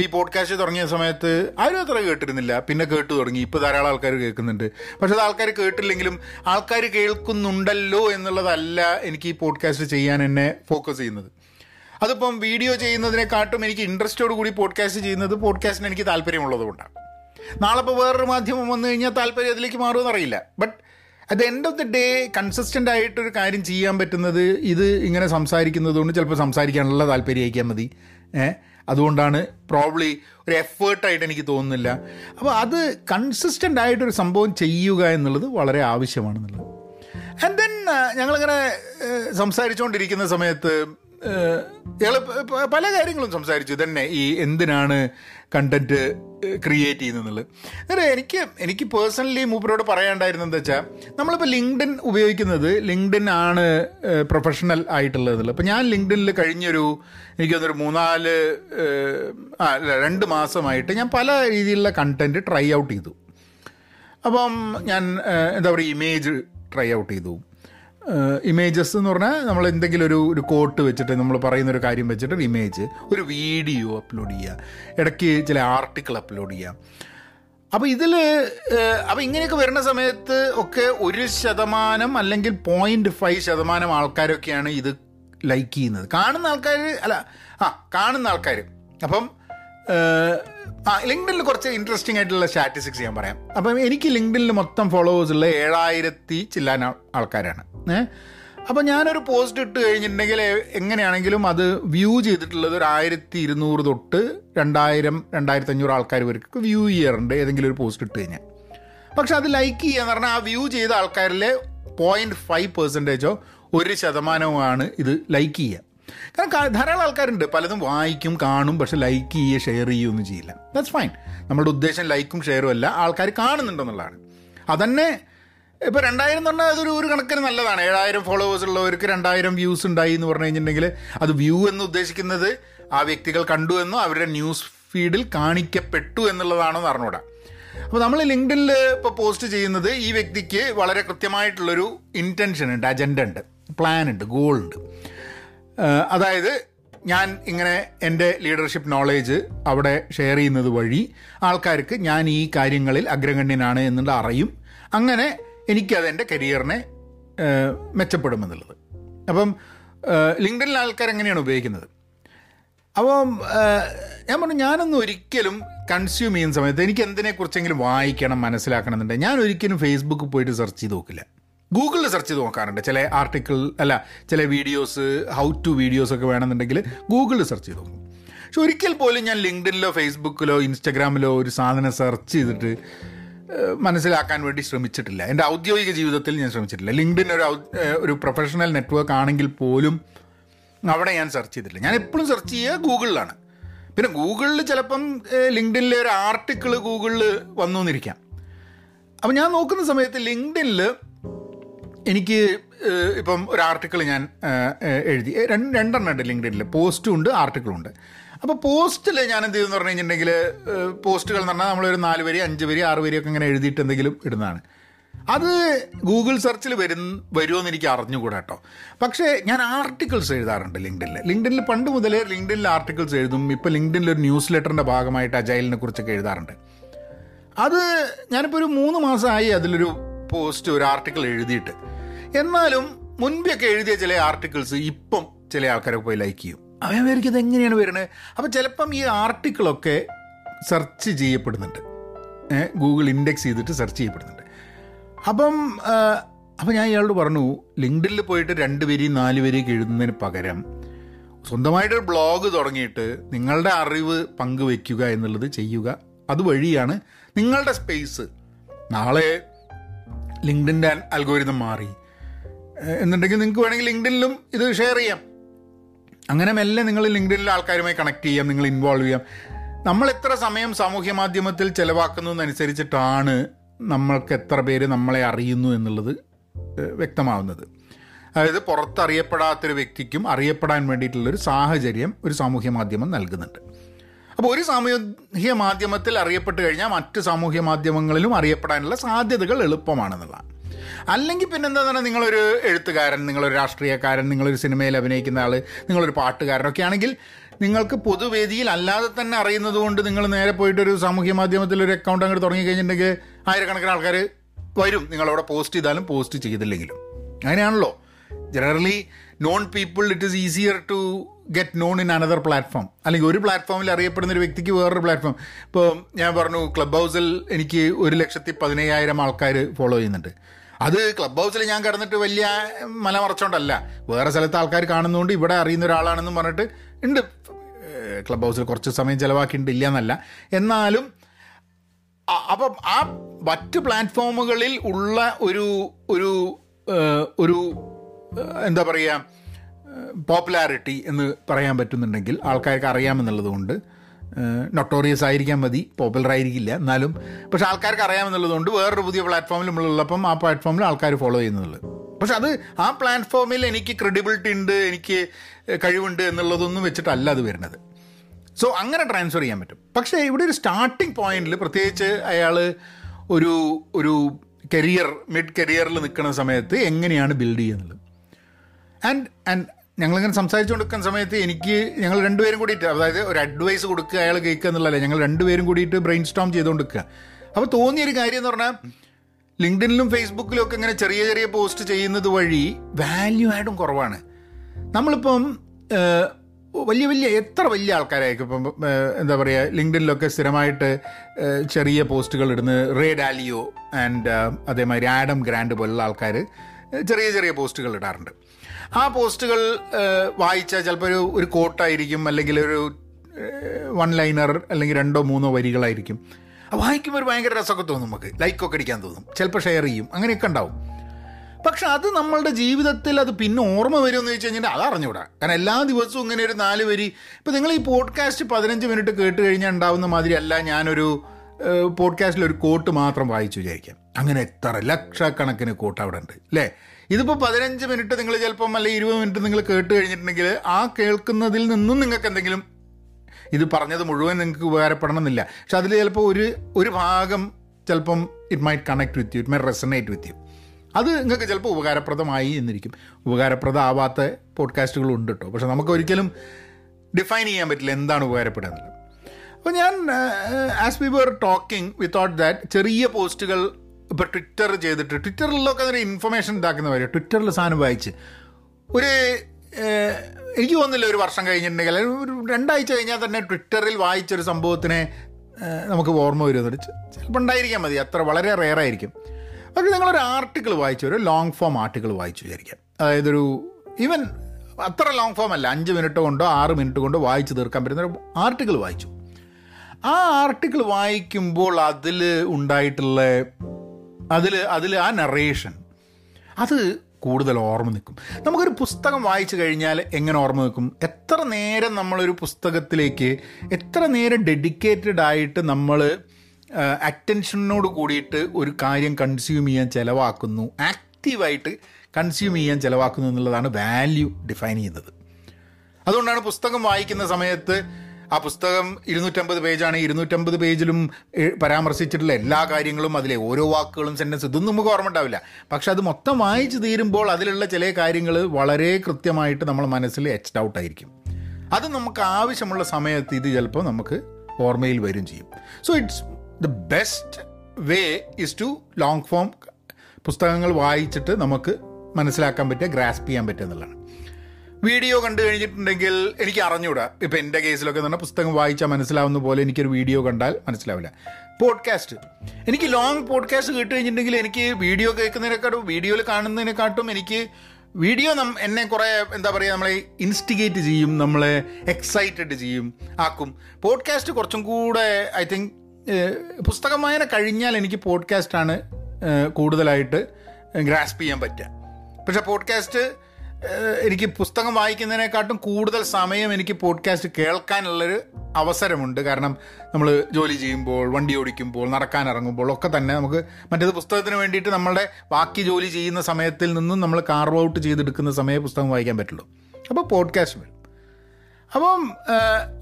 Speaker 1: ഇപ്പോൾ ഈ പോഡ്കാസ്റ്റ് തുടങ്ങിയ സമയത്ത് ആരും അത്ര കേട്ടിരുന്നില്ല. പിന്നെ കേട്ടു തുടങ്ങി. ഇപ്പോൾ ധാരാളം ആൾക്കാർ കേൾക്കുന്നുണ്ട്. പക്ഷെ അത് ആൾക്കാർ കേട്ടില്ലെങ്കിലും ആൾക്കാർ കേൾക്കുന്നുണ്ടല്ലോ എന്നുള്ളതല്ല എനിക്ക് ഈ പോഡ്കാസ്റ്റ് ചെയ്യാൻ എന്നെ ഫോക്കസ് ചെയ്യുന്നത്. അതിപ്പം വീഡിയോ ചെയ്യുന്നതിനെക്കാട്ടും എനിക്ക് ഇൻട്രസ്റ്റോട് കൂടി പോഡ്കാസ്റ്റ് ചെയ്യുന്നത് പോഡ്കാസ്റ്റിന് എനിക്ക് താല്പര്യമുള്ളത് കൊണ്ടാണ്. നാളെ ഇപ്പോൾ വേറൊരു മാധ്യമം വന്നു കഴിഞ്ഞാൽ താല്പര്യം അതിലേക്ക് മാറുമെന്ന് അറിയില്ല. But at the end of the day consistent ആയിട്ടൊരു കാര്യം ചെയ്യാൻ പറ്റുന്നത് ഇത് ഇങ്ങനെ സംസാരിക്കുന്നത് കൊണ്ട് ചിലപ്പോൾ സംസാരിക്കാനുള്ള താല്പര്യം അയക്കാൻ മതി. ഏ? അതുകൊണ്ടാണ് പ്രോബ്ലി ഒരു എഫേർട്ടായിട്ട് എനിക്ക് തോന്നുന്നില്ല. അപ്പോൾ അത് കൺസിസ്റ്റന്റ് ആയിട്ടൊരു സംഭവം ചെയ്യുക എന്നുള്ളത് വളരെ ആവശ്യമാണെന്നുള്ളത്. ആൻഡ് ദെൻ ഞങ്ങളിങ്ങനെ സംസാരിച്ചുകൊണ്ടിരിക്കുന്ന സമയത്ത് പല കാര്യങ്ങളും സംസാരിച്ചു. തന്നെ ഈ എന്തിനാണ് കണ്ടന്റ് ക്രിയേറ്റ് ചെയ്യുന്നത് എനിക്ക് എനിക്ക് പേഴ്സണലി മൂപ്പരോട് പറയാണ്ടായിരുന്നത് വെച്ചാൽ നമ്മളിപ്പോൾ ലിങ്ക്ഡിൻ ഉപയോഗിക്കുന്നത് ലിങ്ക്ഡിൻ ആണ് പ്രൊഫഷണൽ ആയിട്ടുള്ളതിൽ അപ്പോൾ ഞാൻ ലിങ്ക്ഡിനിൽ കഴിഞ്ഞൊരു എനിക്ക് തോന്നുന്നൊരു മൂന്നാൽ ആ രണ്ട് മാസമായിട്ട് ഞാൻ പല രീതിയിലുള്ള കണ്ടന്റ് ട്രൈ ഔട്ട് ചെയ്തു. അപ്പം ഞാൻ എന്താ പറയുക ഇമേജ് ട്രൈ ഔട്ട് ചെയ്തു. ഇമേജസ് എന്ന് പറഞ്ഞാൽ നമ്മൾ എന്തെങ്കിലും ഒരു ഒരു കോട്ട് വെച്ചിട്ട് നമ്മൾ പറയുന്ന ഒരു കാര്യം വെച്ചിട്ട് ഒരു ഇമേജ് ഒരു വീഡിയോ അപ്ലോഡ് ചെയ്യുക ഇടയ്ക്ക് ചില ആർട്ടിക്കിൾ അപ്ലോഡ് ചെയ്യുക അപ്പോൾ ഇതിൽ അപ്പോൾ ഇങ്ങനെയൊക്കെ വരുന്ന സമയത്ത് ഒക്കെ ഒരു ശതമാനം അല്ലെങ്കിൽ പോയിന്റ് ഫൈവ് ശതമാനം ആൾക്കാരൊക്കെയാണ് ഇത് ലൈക്ക് ചെയ്യുന്നത്. കാണുന്ന ആൾക്കാർ അല്ല ആ കാണുന്ന ആൾക്കാർ അപ്പം ആ ലിങ്ക്ഡിനിൽ കുറച്ച് ഇൻട്രസ്റ്റിംഗ് ആയിട്ടുള്ള സ്റ്റാറ്റിസ്റ്റിക്സ് ഞാൻ പറയാം. അപ്പം എനിക്ക് ലിങ്ക്ഡിനിൽ മൊത്തം ഫോളോവേഴ്സ് ഉള്ള ഏഴായിരത്തി ചില്ലാൻ ആൾക്കാരാണ്. ഏഹ് അപ്പോൾ ഞാനൊരു പോസ്റ്റ് ഇട്ട് കഴിഞ്ഞിട്ടുണ്ടെങ്കിൽ എങ്ങനെയാണെങ്കിലും അത് വ്യൂ ചെയ്തിട്ടുള്ളത് ഒരു ആയിരത്തി ഇരുന്നൂറ് തൊട്ട് രണ്ടായിരം രണ്ടായിരത്തി അഞ്ഞൂറ് ആൾക്കാർ വരെയൊക്കെ വ്യൂ ചെയ്യാറുണ്ട് ഏതെങ്കിലും ഒരു പോസ്റ്റ് ഇട്ട് കഴിഞ്ഞാൽ പക്ഷെ അത് ലൈക്ക് ചെയ്യുക എന്ന് പറഞ്ഞാൽ ആ വ്യൂ ചെയ്ത ആൾക്കാരിലെ പോയിന്റ് ഫൈവ് പെർസെന്റേജോ ഒരു ശതമാനവുമാണ് ഇത് ലൈക്ക് ചെയ്യുക കാരണം ധാരാളം ആൾക്കാരുണ്ട്. പലതും വായിക്കും കാണും പക്ഷെ ലൈക്ക് ചെയ്യുക ഷെയർ ചെയ്യുകയൊന്നും ചെയ്യില്ല. ദാറ്റ്സ് ഫൈൻ നമ്മുടെ ഉദ്ദേശം ലൈക്കും ഷെയറും അല്ല. ആൾക്കാർ കാണുന്നുണ്ടെന്നുള്ളതാണ്. അതന്നെ ഇപ്പോൾ രണ്ടായിരം എന്ന് പറഞ്ഞാൽ അതൊരു ഒരു കണക്കിന് നല്ലതാണ്. ഏഴായിരം ഫോളോവേഴ്സ് ഉള്ളവർക്ക് രണ്ടായിരം വ്യൂസ് ഉണ്ടായി എന്ന് പറഞ്ഞു കഴിഞ്ഞിട്ടുണ്ടെങ്കിൽ അത് വ്യൂ എന്ന് ഉദ്ദേശിക്കുന്നത് ആ വ്യക്തികൾ കണ്ടു എന്നോ അവരുടെ ന്യൂസ് ഫീഡിൽ കാണിക്കപ്പെട്ടു എന്നുള്ളതാണോ എന്ന് അറിഞ്ഞൂടാ അപ്പോൾ നമ്മൾ ലിങ്ക്ഡിനിൽ ഇപ്പോൾ പോസ്റ്റ് ചെയ്യുന്നത് ഈ വ്യക്തിക്ക് വളരെ കൃത്യമായിട്ടുള്ളൊരു ഇന്റൻഷൻ ഉണ്ട് അജണ്ട ഉണ്ട് പ്ലാൻ ഉണ്ട് ഗോൾ ഉണ്ട്. അതായത് ഞാൻ ഇങ്ങനെ എന്റെ ലീഡർഷിപ്പ് നോളേജ് അവിടെ ഷെയർ ചെയ്യുന്നത് വഴി ആൾക്കാർക്ക് ഞാൻ ഈ കാര്യങ്ങളിൽ അഗ്രഗണ്യനാണ് എന്നുള്ള അറിയും. അങ്ങനെ എനിക്കത് എന്റെ കരിയറിനെ മെച്ചപ്പെടുമെന്നുള്ളത്. അപ്പം ലിങ്ക്ഡിനിൽ ആൾക്കാർ എങ്ങനെയാണ് ഉപയോഗിക്കുന്നത്? അപ്പം ഞാൻ പറഞ്ഞു ഞാനൊന്നും ഒരിക്കലും കൺസ്യൂം ചെയ്യുന്ന സമയത്ത് എനിക്ക് എന്തിനെക്കുറിച്ചെങ്കിലും വായിക്കണം മനസ്സിലാക്കണം എന്നുണ്ടെങ്കിൽ ഞാൻ ഒരിക്കലും ഫേസ്ബുക്കിൽ പോയിട്ട് സെർച്ച് ചെയ്ത് നോക്കില്ല. ഗൂഗിളിൽ സെർച്ച് ചെയ്ത് നോക്കാറുണ്ട്. ചില ആർട്ടിക്കിൾ അല്ല ചില വീഡിയോസ് ഹൗ ടു വീഡിയോസ് ഒക്കെ വേണമെന്നുണ്ടെങ്കിൽ ഗൂഗിളിൽ സെർച്ച് ചെയ്ത് നോക്കും. പക്ഷെ ഒരിക്കൽ പോലും ഞാൻ ലിങ്ക്ഡിനിലോ ഫേസ്ബുക്കിലോ ഇൻസ്റ്റഗ്രാമിലോ ഒരു സാധനം സെർച്ച് ചെയ്തിട്ട് മനസ്സിലാക്കാൻ വേണ്ടി ശ്രമിച്ചിട്ടില്ല. എന്റെ ഔദ്യോഗിക ജീവിതത്തിൽ ഞാൻ ശ്രമിച്ചിട്ടില്ല. ലിങ്ക്ഡിൻ ഒരു ഒരു പ്രൊഫഷണൽ നെറ്റ്വർക്ക് ആണെങ്കിൽ പോലും അവിടെ ഞാൻ സെർച്ച് ചെയ്തിട്ടില്ല. ഞാൻ എപ്പോഴും സെർച്ച് ചെയ്യുക ഗൂഗിളിലാണ്. പിന്നെ ഗൂഗിളിൽ ചിലപ്പം ലിങ്ക്ഡിനിലെ ഒരു ആർട്ടിക്കിൾ ഗൂഗിളിൽ വന്നു എന്നിരിക്കാം അപ്പം ഞാൻ നോക്കുന്ന സമയത്ത് ലിങ്ക്ഡിനിൽ എനിക്ക് ഇപ്പം ഒരു ആർട്ടിക്കിൾ ഞാൻ എഴുതി. രണ്ട് രണ്ടെണ്ണം ഉണ്ട് ലിങ്ക്ഡിനിൽ പോസ്റ്റും ഉണ്ട് ആർട്ടിക്കിളും ഉണ്ട്. അപ്പോൾ പോസ്റ്റിൽ ഞാൻ എന്ത് ചെയ്തെന്ന് പറഞ്ഞു കഴിഞ്ഞിട്ടുണ്ടെങ്കിൽ പോസ്റ്റുകൾ എന്ന് പറഞ്ഞാൽ നമ്മളൊരു നാല് വരി അഞ്ച് വരി ആറ് വരിയൊക്കെ ഇങ്ങനെ എഴുതിയിട്ട് എന്തെങ്കിലും ഇടുന്നതാണ്. അത് ഗൂഗിൾ സെർച്ചിൽ വരും വരുമെന്ന് എനിക്ക് അറിഞ്ഞുകൂടാ കേട്ടോ പക്ഷേ ഞാൻ ആർട്ടിക്കിൾസ് എഴുതാറുണ്ട് ലിങ്ക്ഡിനിൽ ലിങ്ക്ഡിനിൽ പണ്ട് മുതലേ ലിങ്ക്ഡിനിൽ ആർട്ടിക്കിൾസ് എഴുതും ഇപ്പോൾ ലിങ്ക്ഡിനിൽ ഒരു ന്യൂസ് ലെറ്ററിന്റെ ഭാഗമായിട്ട് അജൈലിനെ കുറിച്ചൊക്കെ എഴുതാറുണ്ട്. അത് ഞാനിപ്പോൾ ഒരു മൂന്ന് മാസമായി അതിലൊരു പോസ്റ്റ് ഒരു ആർട്ടിക്കിൾ എഴുതിയിട്ട്. എന്നാലും മുൻപൊക്കെ എഴുതിയ ചില ആർട്ടിക്കിൾസ് ഇപ്പം ചില ആൾക്കാരൊക്കെ പോയി ലൈക്ക് ചെയ്യും. അവൻ വിചാരിക്കും ഇത് എങ്ങനെയാണ് വരുന്നത്? അപ്പോൾ ചിലപ്പം ഈ ആർട്ടിക്കിളൊക്കെ സെർച്ച് ചെയ്യപ്പെടുന്നുണ്ട്. ഗൂഗിൾ ഇൻഡെക്സ് ചെയ്തിട്ട് സെർച്ച് ചെയ്യപ്പെടുന്നുണ്ട്. അപ്പം അപ്പം ഞാൻ ഇയാളോട് പറഞ്ഞു ലിങ്ക്ഡിനിൽ പോയിട്ട് രണ്ട് വരി നാല് വരിയൊക്കെ എഴുതുന്നതിന് പകരം സ്വന്തമായിട്ടൊരു ബ്ലോഗ് തുടങ്ങിയിട്ട് നിങ്ങളുടെ അറിവ് പങ്കുവെക്കുക എന്നുള്ളത് ചെയ്യുക. അതുവഴിയാണ് നിങ്ങളുടെ സ്പേസ് നാളെ ലിങ്ക്ഡിന്റെ അൽഗോരിതം മാറി. എന്നുണ്ടെങ്കിൽ നിങ്ങൾക്ക് വേണമെങ്കിൽ ലിങ്ക്ഡിനിലും ഇത് ഷെയർ ചെയ്യാം. അങ്ങനെ മെല്ലെ നിങ്ങൾ ലിങ്ക്ഡിനിലെ ആൾക്കാരുമായി കണക്ട് ചെയ്യാം നിങ്ങൾ ഇൻവോൾവ് ചെയ്യാം. നമ്മൾ എത്ര സമയം സാമൂഹ്യ മാധ്യമത്തിൽ ചിലവാക്കുന്നതനുസരിച്ചിട്ടാണ് നമ്മൾക്ക് എത്ര പേര് നമ്മളെ അറിയുന്നു എന്നുള്ളത് വ്യക്തമാവുന്നത്. അതായത് പുറത്തറിയപ്പെടാത്തൊരു വ്യക്തിക്കും അറിയപ്പെടാൻ വേണ്ടിയിട്ടുള്ളൊരു സാഹചര്യം ഒരു സാമൂഹ്യ മാധ്യമം നൽകുന്നുണ്ട്. അപ്പോൾ ഒരു സാമൂഹ്യ മാധ്യമത്തിൽ അറിയപ്പെട്ട് കഴിഞ്ഞാൽ മറ്റ് സാമൂഹ്യ മാധ്യമങ്ങളിലും അറിയപ്പെടാനുള്ള സാധ്യതകൾ എളുപ്പമാണെന്നുള്ളതാണ്. അല്ലെങ്കിൽ പിന്നെ എന്താ പറഞ്ഞാൽ നിങ്ങളൊരു എഴുത്തുകാരൻ നിങ്ങളൊരു രാഷ്ട്രീയക്കാരൻ നിങ്ങളൊരു സിനിമയിൽ അഭിനയിക്കുന്ന ആൾ നിങ്ങളൊരു പാട്ടുകാരനൊക്കെ ആണെങ്കിൽ നിങ്ങൾക്ക് പൊതുവേദിയിൽ അല്ലാതെ തന്നെ അറിയുന്നത് കൊണ്ട് നിങ്ങൾ നേരെ പോയിട്ടൊരു സാമൂഹ്യ മാധ്യമത്തിൽ ഒരു അക്കൗണ്ട് അങ്ങോട്ട് തുടങ്ങി കഴിഞ്ഞിട്ടുണ്ടെങ്കിൽ ആയിരക്കണക്കിന് ആൾക്കാർ വരും. നിങ്ങളവിടെ പോസ്റ്റ് ചെയ്താലും പോസ്റ്റ് ചെയ്തില്ലെങ്കിലും. അങ്ങനെയാണല്ലോ. Generally known people it is easier to get known in another platform അല്ലെങ്കിൽ ഒരു പ്ലാറ്റ്ഫോമിൽ അറിയപ്പെടുന്ന ഒരു വ്യക്തിക്ക് വേറൊരു പ്ലാറ്റ്ഫോം ഇപ്പോൾ ഞാൻ പറഞ്ഞു ക്ലബ് ഹൗസിൽ എനിക്ക് ഒരു ലക്ഷത്തി പതിനയ്യായിരം ആൾക്കാർ ഫോളോ ചെയ്യുന്നുണ്ട്. അത് ക്ലബ് ഹൗസിൽ ഞാൻ കിടന്നിട്ട് വലിയ മല മറച്ചോണ്ടല്ല. വേറെ സ്ഥലത്ത് ആൾക്കാർ കാണുന്നതുകൊണ്ട് ഇവിടെ അറിയുന്ന ഒരാളാണെന്നും പറഞ്ഞിട്ട് ഉണ്ട്. ക്ലബ് ഹൗസിൽ കുറച്ച് സമയം ചിലവാക്കിയിട്ടുണ്ട് ഇല്ല എന്നല്ല എന്നാലും അപ്പം ആ മറ്റ് പ്ലാറ്റ്ഫോമുകളിൽ ഉള്ള ഒരു ഒരു ഒരു എന്താ പറയുക പോപ്പുലാരിറ്റി എന്ന് പറയാൻ പറ്റുന്നുണ്ടെങ്കിൽ ആൾക്കാർക്ക് അറിയാമെന്നുള്ളത് കൊണ്ട് നൊട്ടോറിയസ് ആയിരിക്കാൻ മതി പോപ്പുലർ ആയിരിക്കില്ല എന്നാലും പക്ഷെ ആൾക്കാർക്ക് അറിയാമെന്നുള്ളതുകൊണ്ട് വേറൊരു പുതിയ പ്ലാറ്റ്ഫോമിൽ നമ്മളുള്ളപ്പം ആ പ്ലാറ്റ്ഫോമിൽ ആൾക്കാർ ഫോളോ ചെയ്യുന്നുള്ളത് പക്ഷെ അത് ആ പ്ലാറ്റ്ഫോമിൽ എനിക്ക് ക്രെഡിബിലിറ്റി ഉണ്ട് എനിക്ക് കഴിവുണ്ട് എന്നുള്ളതൊന്നും വെച്ചിട്ടല്ല അത് വരുന്നത്. സോ അങ്ങനെ ട്രാൻസ്ഫർ ചെയ്യാൻ പറ്റും. പക്ഷേ ഇവിടെ ഒരു സ്റ്റാർട്ടിംഗ് പോയിന്റിൽ പ്രത്യേകിച്ച് അയാൾ ഒരു ഒരു കരിയർ മിഡ് കരിയറിൽ നിൽക്കുന്ന സമയത്ത് എങ്ങനെയാണ് ബിൽഡ് ചെയ്യുന്നത്? ആൻഡ് ആൻഡ് ഞങ്ങളിങ്ങനെ സംസാരിച്ചു കൊടുക്കുന്ന സമയത്ത് എനിക്ക് ഞങ്ങൾ രണ്ടുപേരും കൂടിയിട്ട് അതായത് ഒരു അഡ്വൈസ് കൊടുക്കുക അയാൾ കേൾക്കുക എന്നുള്ളതല്ല ഞങ്ങൾ രണ്ടുപേരും കൂടിയിട്ട് ബ്രെയിൻ സ്റ്റോം ചെയ്തുകൊണ്ടിരിക്കുക. അപ്പോൾ തോന്നിയൊരു കാര്യം എന്ന് പറഞ്ഞാൽ ലിങ്ക്ഡിനിലും ഫേസ്ബുക്കിലും ഒക്കെ ഇങ്ങനെ ചെറിയ ചെറിയ പോസ്റ്റ് ചെയ്യുന്നത് വഴി വാല്യൂ ആഡും കുറവാണ്. നമ്മളിപ്പം വലിയ വലിയ എത്ര വലിയ ആൾക്കാരായിരിക്കും ഇപ്പം എന്താ പറയുക ലിങ്ക്ഡിനിലൊക്കെ സ്ഥിരമായിട്ട് ചെറിയ പോസ്റ്റുകൾ ഇടുന്ന റേ ഡാലിയോ ആൻഡ് അതേമാതിരി ആഡം ഗ്രാൻഡ് പോലുള്ള ആൾക്കാർ ചെറിയ ചെറിയ പോസ്റ്റുകൾ ഇടാറുണ്ട്. ആ പോസ്റ്റുകൾ വായിച്ചാൽ ചിലപ്പോൾ ഒരു ഒരു കോട്ടായിരിക്കും അല്ലെങ്കിൽ ഒരു വൺ ലൈനർ അല്ലെങ്കിൽ രണ്ടോ മൂന്നോ വരികളായിരിക്കും. വായിക്കുമ്പോൾ ഒരു ഭയങ്കര രസമൊക്കെ തോന്നും നമുക്ക്. ലൈക്കൊക്കെ അടിക്കാൻ തോന്നും. ചിലപ്പോൾ ഷെയർ ചെയ്യും. അങ്ങനെയൊക്കെ ഉണ്ടാവും. പക്ഷെ അത് നമ്മളുടെ ജീവിതത്തിൽ അത് പിന്നെ ഓർമ്മ വരുമെന്ന് ചോദിച്ചു കഴിഞ്ഞാൽ അത് അറിഞ്ഞൂടാ. കാരണം എല്ലാ ദിവസവും ഇങ്ങനെ ഒരു നാല് വരി. ഇപ്പം നിങ്ങൾ ഈ പോഡ്കാസ്റ്റ് പതിനഞ്ച് മിനിറ്റ് കേട്ട് കഴിഞ്ഞാൽ ഉണ്ടാവുന്ന മാതിരി അല്ല ഞാനൊരു പോഡ്കാസ്റ്റിൽ ഒരു കോട്ട് മാത്രം വായിച്ചു വിചാരിക്കാം. അങ്ങനെ എത്ര ലക്ഷക്കണക്കിന് കോട്ട് അവിടെ ഉണ്ട്. അല്ലേ ഇതിപ്പോൾ പതിനഞ്ച് മിനിറ്റ് നിങ്ങൾ ചിലപ്പം അല്ലെങ്കിൽ ഇരുപത് മിനിറ്റ് നിങ്ങൾ കേട്ട് കഴിഞ്ഞിട്ടുണ്ടെങ്കിൽ ആ കേൾക്കുന്നതിൽ നിന്നും നിങ്ങൾക്ക് എന്തെങ്കിലും ഇത് പറഞ്ഞത് മുഴുവൻ നിങ്ങൾക്ക് ഉപകാരപ്പെടണം എന്നില്ല പക്ഷെ അതിൽ ചിലപ്പോൾ ഒരു ഒരു ഭാഗം ചിലപ്പം it might connect with you it might resonate with you അത് നിങ്ങൾക്ക് ചിലപ്പോൾ ഉപകാരപ്രദമായി എന്നിരിക്കും. ഉപകാരപ്രദമാവാത്ത പോഡ്കാസ്റ്റുകളുണ്ട് കേട്ടോ പക്ഷെ നമുക്ക് ഒരിക്കലും ഡിഫൈൻ ചെയ്യാൻ പറ്റില്ല എന്താണ് ഉപകാരപ്പെടുക അപ്പോൾ ഞാൻ as we were talking without that ചെറിയ പോസ്റ്റുകൾ ഇപ്പോൾ ട്വിറ്റർ ചെയ്തിട്ട് ട്വിറ്ററിലൊക്കെ അതിന് ഇൻഫർമേഷൻ ഉണ്ടാക്കുന്ന ട്വിറ്ററിൽ സാധനം വായിച്ച്. ഒരു എനിക്ക് തോന്നുന്നില്ല ഒരു വർഷം കഴിഞ്ഞിട്ടുണ്ടെങ്കിൽ ഒരു രണ്ടാഴ്ച കഴിഞ്ഞാൽ തന്നെ ട്വിറ്ററിൽ വായിച്ചൊരു സംഭവത്തിനെ നമുക്ക് ഓർമ്മ വരുന്നത് ചിലപ്പോൾ ഉണ്ടായിരിക്കാൻ മതി അത്ര വളരെ റെയറായിരിക്കും പക്ഷേ നിങ്ങളൊരു ആർട്ടിക്കിൾ വായിച്ചു ഒരു ലോങ് ഫോം ആർട്ടിക്കിൾ വായിച്ചു വിചാരിക്കാം. അതായത് ഒരു ഈവൻ അത്ര ലോങ് ഫോം അല്ല അഞ്ച് മിനിറ്റ് കൊണ്ടോ ആറ് മിനിറ്റ് കൊണ്ടോ വായിച്ച് തീർക്കാൻ പറ്റുന്ന ഒരു ആർട്ടിക്കിൾ വായിച്ചു. ആ ആർട്ടിക്കിൾ വായിക്കുമ്പോൾ അതിൽ ഉണ്ടായിട്ടുള്ള അതിൽ അതിൽ ആ നറേഷൻ അത് കൂടുതൽ ഓർമ്മ നിൽക്കും. നമുക്കൊരു പുസ്തകം വായിച്ചു കഴിഞ്ഞാൽ എങ്ങനെ ഓർമ്മ നിൽക്കും? എത്ര നേരം നമ്മളൊരു പുസ്തകത്തിലേക്ക് എത്ര നേരം ഡെഡിക്കേറ്റഡ് ആയിട്ട് നമ്മൾ അറ്റൻഷനോട് കൂടിയിട്ട് ഒരു കാര്യം കൺസ്യൂം ചെയ്യാൻ ചിലവാക്കുന്നു? ആക്റ്റീവായിട്ട് കൺസ്യൂം ചെയ്യാൻ ചിലവാക്കുന്നു എന്നുള്ളതാണ് വാല്യൂ ഡിഫൈൻ ചെയ്യുന്നത്. അതുകൊണ്ടാണ് പുസ്തകം വായിക്കുന്ന സമയത്ത് ആ പുസ്തകം ഇരുന്നൂറ്റമ്പത് പേജാണ്. ഇരുന്നൂറ്റമ്പത് പേജിലും പരാമർശിച്ചിട്ടുള്ള എല്ലാ കാര്യങ്ങളും അതിലെ ഓരോ വാക്കുകളും സെന്റൻസ് ഇതൊന്നും നമുക്ക് ഓർമ്മ ഉണ്ടാവില്ല. പക്ഷെ അത് മൊത്തം വായിച്ചു തീരുമ്പോൾ അതിലുള്ള ചില കാര്യങ്ങൾ വളരെ കൃത്യമായിട്ട് നമ്മൾ മനസ്സിൽ എച്ച്ഡ് ഔട്ട് ആയിരിക്കും. അത് നമുക്ക് ആവശ്യമുള്ള സമയത്ത് ഇത് ചിലപ്പോൾ നമുക്ക് ഓർമ്മയിൽ വരും ചെയ്യും. So it's the best way is to long form പുസ്തകങ്ങൾ വായിച്ചിട്ട് നമുക്ക് മനസ്സിലാക്കാൻ പറ്റുക ഗ്രാസ്പ് ചെയ്യാൻ പറ്റുക എന്നുള്ളതാണ്. വീഡിയോ കണ്ടു കഴിഞ്ഞിട്ടുണ്ടെങ്കിൽ എനിക്ക് അറിഞ്ഞൂടാ. ഇപ്പം എന്റെ കേസിലൊക്കെ തന്നെ പുസ്തകം വായിച്ചാൽ മനസ്സിലാവുന്ന പോലെ എനിക്കൊരു വീഡിയോ കണ്ടാൽ മനസ്സിലാവില്ല. പോഡ്കാസ്റ്റ്. എനിക്ക് ലോങ് പോഡ്കാസ്റ്റ് കേട്ട് കഴിഞ്ഞിട്ടുണ്ടെങ്കിൽ എനിക്ക് വീഡിയോ കേൾക്കുന്നതിനെക്കാട്ടും വീഡിയോയിൽ കാണുന്നതിനെക്കാട്ടും എനിക്ക് വീഡിയോ നം എന്നെ കുറേ എന്താ പറയുക നമ്മളെ ഇൻസ്റ്റിഗേറ്റ് ചെയ്യും നമ്മളെ എക്സൈറ്റഡ് ചെയ്യും ആക്കും. പോഡ്കാസ്റ്റ് കുറച്ചും കൂടെ ഐ തിങ്ക് പുസ്തകം വായന കഴിഞ്ഞാൽ എനിക്ക് പോഡ്കാസ്റ്റാണ് കൂടുതലായിട്ട് ഗ്രാസ്പ് ചെയ്യാൻ പറ്റുക. പക്ഷേ പോഡ്കാസ്റ്റ് എനിക്ക് പുസ്തകം വായിക്കുന്നതിനെക്കാട്ടും കൂടുതൽ സമയം എനിക്ക് പോഡ്കാസ്റ്റ് കേൾക്കാനുള്ളൊരു അവസരമുണ്ട്. കാരണം നമ്മൾ ജോലി ചെയ്യുമ്പോൾ വണ്ടി ഓടിക്കുമ്പോൾ നടക്കാൻ ഇറങ്ങുമ്പോൾ ഒക്കെ തന്നെ നമുക്ക് മറ്റേത് പുസ്തകത്തിന് വേണ്ടിയിട്ട് നമ്മളുടെ ബാക്കി ജോലി ചെയ്യുന്ന സമയത്തിൽ നിന്നും നമ്മൾ കാർവ് ഔട്ട് ചെയ്തെടുക്കുന്ന സമയം പുസ്തകം വായിക്കാൻ പറ്റുള്ളൂ. അപ്പോൾ പോഡ്കാസ്റ്റ് വരും അപ്പം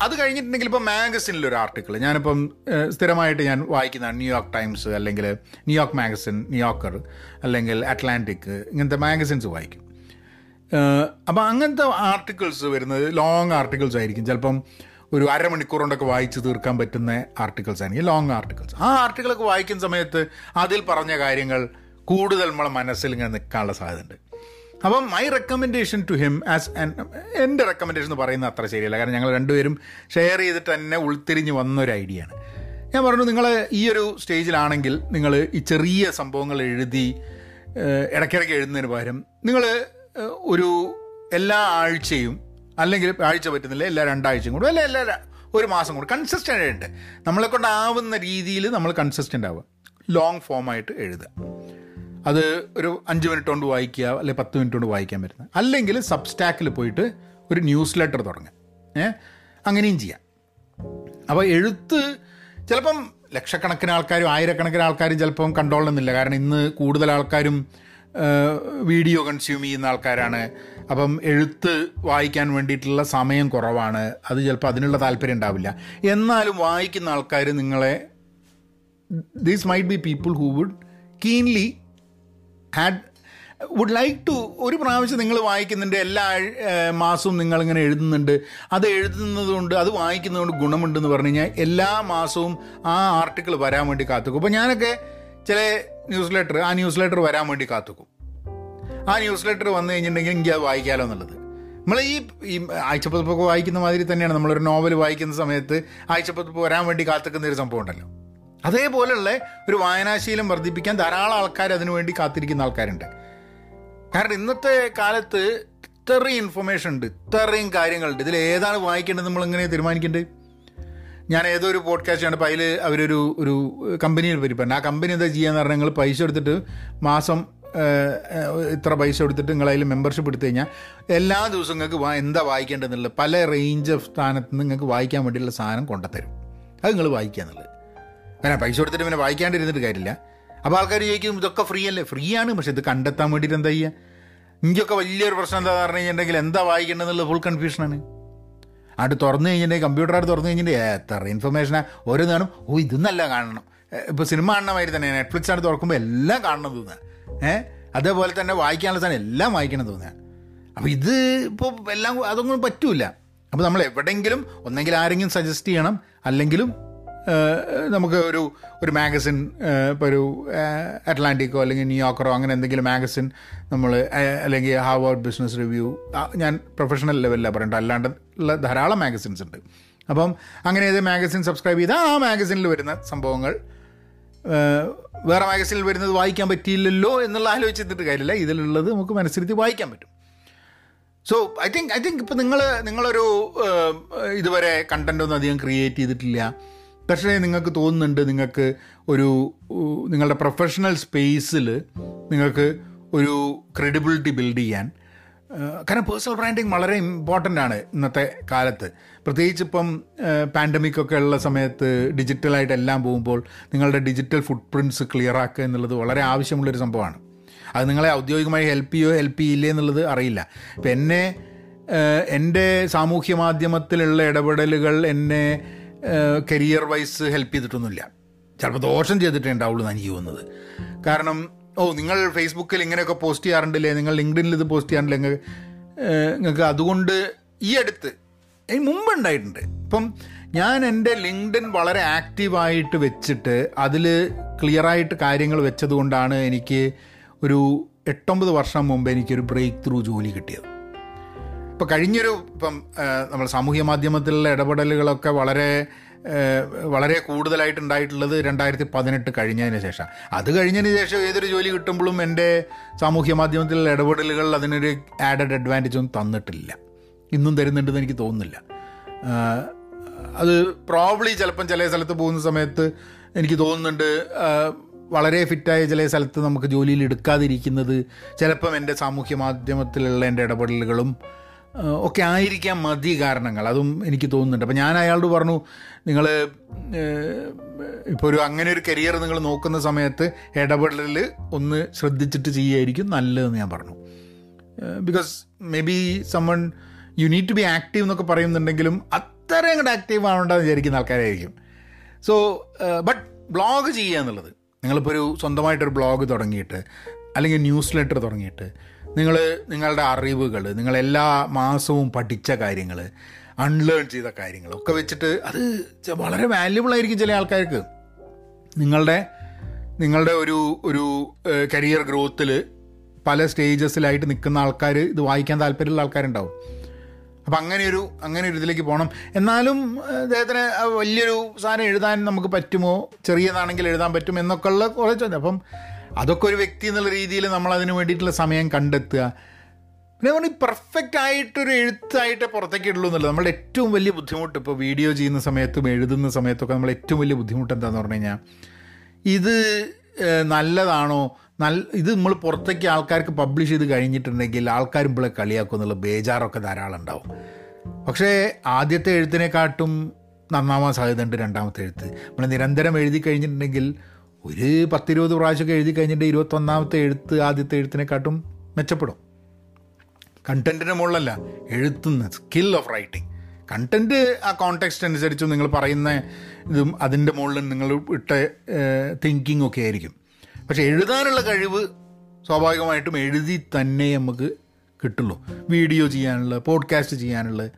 Speaker 1: അത് കഴിഞ്ഞിട്ടുണ്ടെങ്കിൽ ഇപ്പോൾ മാഗസിനിലൊരു ആർട്ടിക്കിൾ ഞാനിപ്പം സ്ഥിരമായിട്ട് ഞാൻ വായിക്കുന്നതാണ് ന്യൂയോർക്ക് ടൈംസ് അല്ലെങ്കിൽ New York magazine New Yorker അല്ലെങ്കിൽ അറ്റ്ലാന്റിക് ഇങ്ങനത്തെ മാഗസിൻസ് വായിക്കും. അപ്പോൾ അങ്ങനത്തെ ആർട്ടിക്കിൾസ് വരുന്നത് ലോങ് ആർട്ടിക്കിൾസ് ആയിരിക്കും. ചിലപ്പം ഒരു അരമണിക്കൂർ കൊണ്ടൊക്കെ വായിച്ച് തീർക്കാൻ പറ്റുന്ന ആർട്ടിക്കിൾസ് ആയിരിക്കും. ലോങ് ആർട്ടിക്കിൾസ് ആ ആർട്ടിക്കിളൊക്കെ വായിക്കുന്ന സമയത്ത് അതിൽ പറഞ്ഞ കാര്യങ്ങൾ കൂടുതൽ നമ്മളെ മനസ്സിൽ ഇങ്ങനെ നിൽക്കാനുള്ള സാധ്യതയുണ്ട്. അപ്പം my recommendation to him as എന്റെ റെക്കമെൻഡേഷൻ എന്ന് പറയുന്നത് അത്ര ശരിയല്ല. കാരണം ഞങ്ങൾ രണ്ടുപേരും ഷെയർ ചെയ്തിട്ട് തന്നെ ഉൾത്തിരിഞ്ഞ് വന്നൊരു ഐഡിയ ആണ്. ഞാൻ പറഞ്ഞു നിങ്ങൾ ഈ ഒരു സ്റ്റേജിലാണെങ്കിൽ നിങ്ങൾ ഈ ചെറിയ സംഭവങ്ങൾ എഴുതി ഇടയ്ക്കിടയ്ക്ക് എഴുതുന്നതിന് പകരം നിങ്ങൾ ഒരു എല്ലാ ആഴ്ചയും അല്ലെങ്കിൽ ആഴ്ച പറ്റുന്നില്ല എല്ലാ രണ്ടാഴ്ചയും കൂടും അല്ലെങ്കിൽ എല്ലാ ഒരു മാസം കൂടും കൺസിസ്റ്റന്റ് ആയിട്ട്. നമ്മളെ കൊണ്ടാവുന്ന രീതിയിൽ നമ്മൾ കൺസിസ്റ്റന്റ് ആവുക. ലോങ് ഫോമായിട്ട് എഴുതുക. അത് ഒരു അഞ്ച് മിനിറ്റ് കൊണ്ട് വായിക്കുക അല്ലെങ്കിൽ പത്ത് മിനിറ്റ് കൊണ്ട് വായിക്കാൻ പറ്റുന്ന. അല്ലെങ്കിൽ സബ്സ്റ്റാക്കിൽ പോയിട്ട് ഒരു ന്യൂസ് ലെറ്റർ തുടങ്ങുക. ഏ അങ്ങനെയും ചെയ്യാം. അപ്പോൾ എഴുത്ത് ചിലപ്പം ലക്ഷക്കണക്കിന് ആൾക്കാരും ആയിരക്കണക്കിന് ആൾക്കാരും ചിലപ്പം കണ്ടോളണമെന്നില്ല. കാരണം ഇന്ന് കൂടുതൽ ആൾക്കാരും വീഡിയോ കൺസ്യൂം ചെയ്യുന്ന ആൾക്കാരാണ്. അപ്പം എഴുത്ത് വായിക്കാൻ വേണ്ടിയിട്ടുള്ള സമയം കുറവാണ്. അത് ചിലപ്പോൾ അതിനുള്ള താല്പര്യം ഉണ്ടാവില്ല. എന്നാലും വായിക്കുന്ന ആൾക്കാർ നിങ്ങളെ these might be people who would keenly had would like to ഒരു പ്രാവശ്യം നിങ്ങൾ വായിക്കുന്നുണ്ട് എല്ലാ മാസവും നിങ്ങളിങ്ങനെ എഴുതുന്നുണ്ട്. അത് എഴുതുന്നതുകൊണ്ട് അത് വായിക്കുന്നതുകൊണ്ട് ഗുണമുണ്ടെന്ന് പറഞ്ഞു കഴിഞ്ഞാൽ എല്ലാ മാസവും ആ ആർട്ടിക്കിൾ വരാൻ വേണ്ടി കാത്തുക്കും. അപ്പോൾ ഞാനൊക്കെ ചില ന്യൂസ് ലെറ്റർ ആ ന്യൂസ് ലെറ്റർ വരാൻ വേണ്ടി കാത്തുക്കും. ആ ന്യൂസ് ലെറ്റർ വന്നു കഴിഞ്ഞിട്ടുണ്ടെങ്കിൽ എനിക്ക് അത് വായിക്കാമല്ലോ എന്നുള്ളത്. നമ്മൾ ഈ ഈ ആഴ്ചപ്പതിപ്പൊക്കെ വായിക്കുന്ന മാതിരി തന്നെയാണ്. നമ്മളൊരു നോവൽ വായിക്കുന്ന സമയത്ത് ആഴ്ചപ്പതിപ്പ് വരാൻ വേണ്ടി കാത്തിക്കുന്ന ഒരു സംഭവം ഉണ്ടല്ലോ. അതേപോലെയുള്ള ഒരു വായനാശീലം വർദ്ധിപ്പിക്കാൻ ധാരാളം ആൾക്കാർ അതിനു വേണ്ടി കാത്തിരിക്കുന്ന ആൾക്കാരുണ്ട്. കാരണം ഇന്നത്തെ കാലത്ത് ഇത്രയും ഇൻഫർമേഷൻ ഉണ്ട് ഇത്രയും കാര്യങ്ങളുണ്ട്. ഇതിൽ ഏതാണ് വായിക്കേണ്ടത് നമ്മൾ എങ്ങനെ തീരുമാനിക്കേണ്ടത്? ഞാൻ ഏതോ ഒരു പോഡ്കാസ്റ്റ് ആണ് അപ്പോൾ അതിൽ അവരൊരു ഒരു കമ്പനിയിൽ പറഞ്ഞു ആ കമ്പനി എന്താ ചെയ്യാന്ന് പറഞ്ഞാൽ നിങ്ങൾ പൈസ എടുത്തിട്ട് മാസം ഇത്ര പൈസ എടുത്തിട്ട് നിങ്ങൾ അതിൽ മെമ്പർഷിപ്പ് എടുത്തു കഴിഞ്ഞാൽ എല്ലാ ദിവസവും നിങ്ങൾക്ക് വാ എന്താ വായിക്കേണ്ടതെന്നുള്ളത് പല റേഞ്ച് ഓഫ് സ്ഥാനത്ത് നിന്ന് നിങ്ങൾക്ക് വായിക്കാൻ വേണ്ടിയുള്ള സാധനം കൊണ്ടുത്തരും. അത് നിങ്ങൾ വായിക്കുക എന്നുള്ളത്. കാരണം പൈസ കൊടുത്തിട്ട് പിന്നെ വായിക്കാണ്ടിരുന്നിട്ട് കാര്യമില്ല. അപ്പോൾ ആൾക്കാർ ചോദിക്കും ഇതൊക്കെ ഫ്രീ അല്ലേ? ഫ്രീ ആണ് പക്ഷെ ഇത് കണ്ടെത്താൻ വേണ്ടിയിട്ട് എന്താ ചെയ്യുക എനിക്കൊക്കെ വലിയൊരു പ്രശ്നം എന്താ പറഞ്ഞു കഴിഞ്ഞിട്ടുണ്ടെങ്കിൽ എന്താ വായിക്കേണ്ടതെന്നുള്ള ഫുൾ കൺഫ്യൂഷനാണ് അത് തുറന്നു കഴിഞ്ഞിട്ടുണ്ടെങ്കിൽ കമ്പ്യൂട്ടർ ആയിട്ട് തുറന്നു കഴിഞ്ഞിട്ടുണ്ടെങ്കിൽ എത്ര ഇൻഫർമേഷനാണ് ഓരോ നേരം ഓ ഇതൊന്നല്ല കാണണം. ഇപ്പോൾ സിനിമ കാണുന്ന മാതിരി തന്നെ നെറ്റ്ഫ്ലിക്സ് ആണ് തുറക്കുമ്പോൾ എല്ലാം കാണണം തോന്നുക. ഏഹ് അതേപോലെ തന്നെ വായിക്കാനുള്ള സാധനം എല്ലാം വായിക്കണം തോന്നുക. അപ്പോൾ ഇത് ഇപ്പോൾ എല്ലാം അതൊന്നും പറ്റൂല. അപ്പോൾ നമ്മൾ എവിടെയെങ്കിലും ഒന്നെങ്കിൽ ആരെങ്കിലും സജസ്റ്റ് ചെയ്യണം. അല്ലെങ്കിലും നമുക്ക് ഒരു ഒരു മാഗസിൻ ഇപ്പോൾ ഒരു അറ്റ്ലാന്റിക്കോ അല്ലെങ്കിൽ ന്യൂയോർക്കറോ അങ്ങനെ എന്തെങ്കിലും മാഗസിൻ നമ്മൾ അല്ലെങ്കിൽ ഹാർവേഡ് ബിസിനസ് റിവ്യൂ ഞാൻ പ്രൊഫഷണൽ ലെവലിലാണ് പറയണ്ട അല്ലാണ്ട് ഉള്ള ധാരാളം മാഗസിൻസ് ഉണ്ട്. അപ്പം അങ്ങനെ ഏത് മാഗസിൻ സബ്സ്ക്രൈബ് ചെയ്താൽ ആ മാഗസിനിൽ വരുന്ന സംഭവങ്ങൾ വേറെ മാഗസിനിൽ വരുന്നത് വായിക്കാൻ പറ്റിയില്ലല്ലോ എന്നുള്ള ആലോചിച്ചിട്ട് കാര്യമില്ല ഇതിലുള്ളത് നമുക്ക് മനസ്സിരുത്തി വായിക്കാൻ പറ്റും. So I think I think ഇപ്പം നിങ്ങൾ നിങ്ങളൊരു ഇതുവരെ കണ്ടന്റൊന്നും അധികം ക്രിയേറ്റ് ചെയ്തിട്ടില്ല. പക്ഷേ നിങ്ങൾക്ക് തോന്നുന്നുണ്ട് നിങ്ങൾക്ക് ഒരു നിങ്ങളുടെ പ്രൊഫഷണൽ സ്പേസിൽ നിങ്ങൾക്ക് ഒരു ക്രെഡിബിലിറ്റി ബിൽഡ് ചെയ്യാൻ. കാരണം പേഴ്സണൽ ബ്രാൻഡിങ് വളരെ ഇമ്പോർട്ടന്റ് ആണ് ഇന്നത്തെ കാലത്ത്. പ്രത്യേകിച്ച് ഇപ്പം പാൻഡമിക് ഒക്കെ ഉള്ള സമയത്ത് ഡിജിറ്റലായിട്ട് എല്ലാം പോകുമ്പോൾ നിങ്ങളുടെ ഡിജിറ്റൽ ഫുട് പ്രിന്റ്സ് ക്ലിയർ ആക്കുക എന്നുള്ളത് വളരെ ആവശ്യമുള്ളൊരു സംഭവമാണ്. അത് നിങ്ങളെ ഔദ്യോഗികമായി ഹെൽപ്പ് ചെയ്യോ ഹെൽപ്പ് ചെയ്യില്ലേ എന്നുള്ളത് അറിയില്ല. ഇപ്പം എന്നെ എന്റെ സാമൂഹ്യ മാധ്യമത്തിലുള്ള ഇടപെടലുകൾ എന്നെ കരിയർ വൈസ് ഹെൽപ്പ് ചെയ്തിട്ടൊന്നുമില്ല. ചിലപ്പോൾ ദോഷം ചെയ്തിട്ടേ ഉണ്ടാവുള്ളൂ എന്ന് എനിക്ക് തോന്നുന്നത് കാരണം ഓ നിങ്ങൾ ഫേസ്ബുക്കിൽ ഇങ്ങനെയൊക്കെ പോസ്റ്റ് ചെയ്യാറുണ്ടല്ലേ? നിങ്ങൾ ലിങ്ക്ഡിനിൽ ഇത് പോസ്റ്റ് ചെയ്യാറുണ്ടല്ലേ? നിങ്ങൾക്ക് അതുകൊണ്ട് ഈ അടുത്ത് മുമ്പ് ഉണ്ടായിട്ടുണ്ട്. ഇപ്പം ഞാൻ എന്റെ ലിങ്ക്ഡിൻ വളരെ ആക്റ്റീവായിട്ട് വെച്ചിട്ട് അതിൽ ക്ലിയറായിട്ട് കാര്യങ്ങൾ വെച്ചതുകൊണ്ടാണ് എനിക്ക് ഒരു എട്ടൊമ്പത് വർഷം മുമ്പ് എനിക്കൊരു ബ്രേക്ക് ത്രൂ ജോലി കിട്ടിയത്. ഇപ്പോൾ കഴിഞ്ഞൊരു ഇപ്പം നമ്മൾ സാമൂഹ്യ മാധ്യമത്തിലുള്ള ഇടപെടലുകളൊക്കെ വളരെ വളരെ കൂടുതലായിട്ട് ഉണ്ടായിട്ടുള്ളത് രണ്ടായിരത്തി പതിനെട്ട് കഴിഞ്ഞതിന് ശേഷം. അത് കഴിഞ്ഞതിന് ശേഷം ഏതൊരു ജോലി കിട്ടുമ്പോഴും എന്റെ സാമൂഹ്യ മാധ്യമത്തിലുള്ള ഇടപെടലുകൾ അതിനൊരു ആഡഡ് അഡ്വാന്റേജ് ഒന്നും തന്നിട്ടില്ല. ഇന്നും തരുന്നുണ്ടെന്ന് എനിക്ക് തോന്നുന്നില്ല. അത് പ്രോബ്ലി ചിലപ്പം ചില സ്ഥലത്ത് പോകുന്ന സമയത്ത് എനിക്ക് തോന്നുന്നുണ്ട് വളരെ ഫിറ്റായ ചില സ്ഥലത്ത് നമുക്ക് ജോലിയിൽ എടുക്കാതിരിക്കുന്നത് ചിലപ്പം എന്റെ സാമൂഹ്യ മാധ്യമത്തിലുള്ള എന്റെ ഇടപെടലുകളും ഒക്കെ ആയിരിക്കാം മതി കാരണങ്ങൾ. അതും എനിക്ക് തോന്നുന്നുണ്ട്. അപ്പം ഞാൻ അയാളോട് പറഞ്ഞു നിങ്ങൾ ഇപ്പോൾ ഒരു അങ്ങനെ ഒരു കരിയർ നിങ്ങൾ നോക്കുന്ന സമയത്ത് ഇടപെടൽ ഒന്ന് ശ്രദ്ധിച്ചിട്ട് ചെയ്യുമായിരിക്കും നല്ലതെന്ന് ഞാൻ പറഞ്ഞു. Because maybe someone you need to be active എന്നൊക്കെ പറയുന്നുണ്ടെങ്കിലും അത്രയും അങ്ങോട്ട് ആക്റ്റീവ് ആവേണ്ടെന്ന് വിചാരിക്കുന്ന ആൾക്കാരായിരിക്കും. സോ ബട്ട് ബ്ലോഗ് ചെയ്യുക എന്നുള്ളത്. നിങ്ങളിപ്പോൾ ഒരു സ്വന്തമായിട്ടൊരു ബ്ലോഗ് തുടങ്ങിയിട്ട് അല്ലെങ്കിൽ ന്യൂസ് ലെറ്റർ തുടങ്ങിയിട്ട് നിങ്ങൾ നിങ്ങളുടെ അറിവുകൾ നിങ്ങൾ എല്ലാ മാസവും പഠിച്ച കാര്യങ്ങൾ അൺലേൺ ചെയ്ത കാര്യങ്ങൾ ഒക്കെ വെച്ചിട്ട് അത് വളരെ വാല്യുബിൾ ആയിരിക്കും ചില ആൾക്കാർക്ക്. നിങ്ങളുടെ നിങ്ങളുടെ ഒരു ഒരു കരിയർ ഗ്രോത്തിൽ പല സ്റ്റേജസിലായിട്ട് നിൽക്കുന്ന ആൾക്കാർ ഇത് വായിക്കാൻ താല്പര്യമുള്ള ആൾക്കാരുണ്ടാവും. അപ്പം അങ്ങനെയൊരു അങ്ങനെ ഒരു ഇതിലേക്ക് പോകണം എന്നാലും അദ്ദേഹത്തിന് വലിയൊരു സാധനം എഴുതാൻ നമുക്ക് പറ്റുമോ? ചെറിയതാണെങ്കിൽ എഴുതാൻ പറ്റും എന്നൊക്കെയുള്ള കുറേ ചോദ്യം അപ്പം അതൊക്കെ ഒരു വ്യക്തി എന്നുള്ള രീതിയിൽ നമ്മൾ അതിന് വേണ്ടിയിട്ടുള്ള സമയം കണ്ടെത്തുക. പിന്നെ നമ്മൾ ഈ പെർഫെക്റ്റ് ആയിട്ടൊരു എഴുത്തായിട്ട് പുറത്തേക്ക് ഇടുള്ളൂ എന്നുള്ളത് നമ്മുടെ ഏറ്റവും വലിയ ബുദ്ധിമുട്ട് ഇപ്പോൾ വീഡിയോ ചെയ്യുന്ന സമയത്തും എഴുതുന്ന സമയത്തൊക്കെ നമ്മൾ ഏറ്റവും വലിയ ബുദ്ധിമുട്ട് എന്താണെന്ന് പറഞ്ഞു കഴിഞ്ഞാൽ ഇത് നല്ലതാണോ? നല്ല ഇത് നമ്മൾ പുറത്തേക്ക് ആൾക്കാർക്ക് പബ്ലിഷ് ചെയ്ത് കഴിഞ്ഞിട്ടുണ്ടെങ്കിൽ ആൾക്കാർ ഇപ്പോഴെ കളിയാക്കും എന്നുള്ള ബേജാറൊക്കെ ധാരാളം ഉണ്ടാവും. പക്ഷേ ആദ്യത്തെ എഴുത്തിനെക്കാട്ടും നന്നാവാൻ സാധ്യതയുണ്ട് രണ്ടാമത്തെ എഴുത്ത്. നമ്മൾ നിരന്തരം എഴുതി കഴിഞ്ഞിട്ടുണ്ടെങ്കിൽ ഒരു പത്തിരുപത് പ്രാവശ്യമൊക്കെ എഴുതി കഴിഞ്ഞിട്ട് ഇരുപത്തൊന്നാമത്തെ എഴുത്ത് ആദ്യത്തെ എഴുത്തിനെക്കാട്ടും മെച്ചപ്പെടും. കണ്ടന്റിന് മുകളിലല്ല എഴുത്തുന്ന സ്കിൽ ഓഫ് റൈറ്റിംഗ് കണ്ടന്റ് ആ കോണ്ടെക്സ്റ്റ് അനുസരിച്ചും നിങ്ങൾ പറയുന്ന ഇതും അതിന്റെ മുകളിൽ നിങ്ങൾ ഇട്ട തിങ്കിങ് ഒക്കെ ആയിരിക്കും. പക്ഷെ എഴുതാനുള്ള കഴിവ് സ്വാഭാവികമായിട്ടും എഴുതി തന്നെ നമുക്ക് കിട്ടുള്ളൂ. വീഡിയോ ചെയ്യാനുള്ള പോഡ്കാസ്റ്റ് ചെയ്യാനുള്ള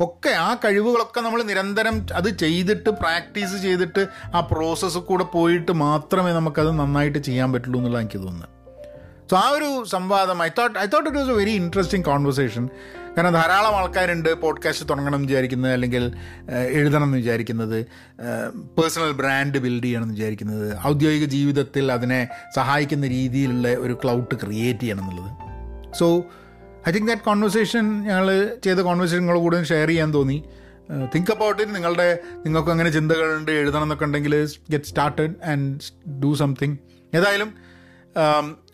Speaker 1: ഒക്കെ ആ കഴിവുകളൊക്കെ നമ്മൾ നിരന്തരം അത് ചെയ്തിട്ട് പ്രാക്ടീസ് ചെയ്തിട്ട് ആ പ്രോസസ്സ് കൂടെ പോയിട്ട് മാത്രമേ നമുക്കത് നന്നായിട്ട് ചെയ്യാൻ പറ്റുള്ളൂ എന്നുള്ളത് എനിക്ക് തോന്നുന്നത്. സോ ആ ഒരു സംവാദം I thought I thought it was a very interesting conversation കാരണം ധാരാളം ആൾക്കാരുണ്ട് പോഡ്കാസ്റ്റ് തുടങ്ങണം എന്ന് വിചാരിക്കുന്നത് അല്ലെങ്കിൽ എഴുതണം എന്ന് വിചാരിക്കുന്നത് പേഴ്സണൽ ബ്രാൻഡ് ബിൽഡ് ചെയ്യണം എന്ന് വിചാരിക്കുന്നത് ഔദ്യോഗിക ജീവിതത്തിൽ അതിനെ സഹായിക്കുന്ന രീതിയിലുള്ള ഒരു ക്ലൗഡ് ക്രിയേറ്റ് ചെയ്യണം എന്നുള്ളത്. So I think that conversation ഞങ്ങൾ ചെയ്ത കോൺവെർസേഷൻ നിങ്ങളുടെ കൂടെ ഷെയർ ചെയ്യാൻ തോന്നി. തിങ്ക് അബൌട്ട് ഇറ്റ് നിങ്ങളുടെ നിങ്ങൾക്ക് അങ്ങനെ ചിന്തകളുണ്ട് എഴുതണം എന്നൊക്കെ ഉണ്ടെങ്കിൽ get started and do something ഏതായാലും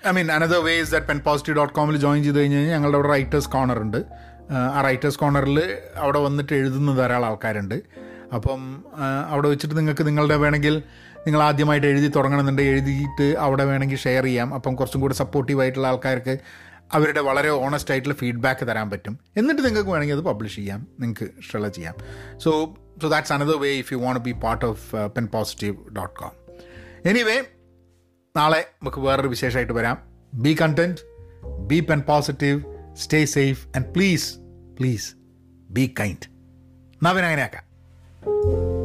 Speaker 1: I mean another ways that pen positive dot കോമിൽ join ചെയ്ത് കഴിഞ്ഞ് കഴിഞ്ഞാൽ ഞങ്ങളുടെ അവിടെ റൈറ്റേഴ്സ് കോർണർ ഉണ്ട്. Uh, ആ റൈറ്റേഴ്സ് കോർണറിൽ അവിടെ വന്നിട്ട് എഴുതുന്ന ധാരാളം ആൾക്കാരുണ്ട്. അപ്പം uh, അവിടെ വെച്ചിട്ട് നിങ്ങൾക്ക് നിങ്ങളുടെ വേണമെങ്കിൽ നിങ്ങൾ ആദ്യമായിട്ട് എഴുതി തുടങ്ങണമെന്നുണ്ടെങ്കിൽ എഴുതിയിട്ട് അവിടെ വേണമെങ്കിൽ ഷെയർ ചെയ്യാം. അപ്പം കുറച്ചും കൂടി സപ്പോർട്ടീവ് ആയിട്ടുള്ള ആൾക്കാർക്ക് അവരുടെ വളരെ ഓണസ്റ്റ് ആയിട്ടുള്ള ഫീഡ്ബാക്ക് തരാൻ പറ്റും. എന്നിട്ട് നിങ്ങൾക്ക് വേണമെങ്കിൽ അത് പബ്ലിഷ് ചെയ്യാം. നിങ്ങൾക്ക് ഇഷ്ടമുള്ള ചെയ്യാം. So so that's another way if you want be part of pen positive dot com anyway നാളെ നമുക്ക് വേറൊരു വിശേഷമായിട്ട് വരാം. Be content be pen positive stay safe and please please be kind പിന്നെ അങ്ങനെയാക്കാം.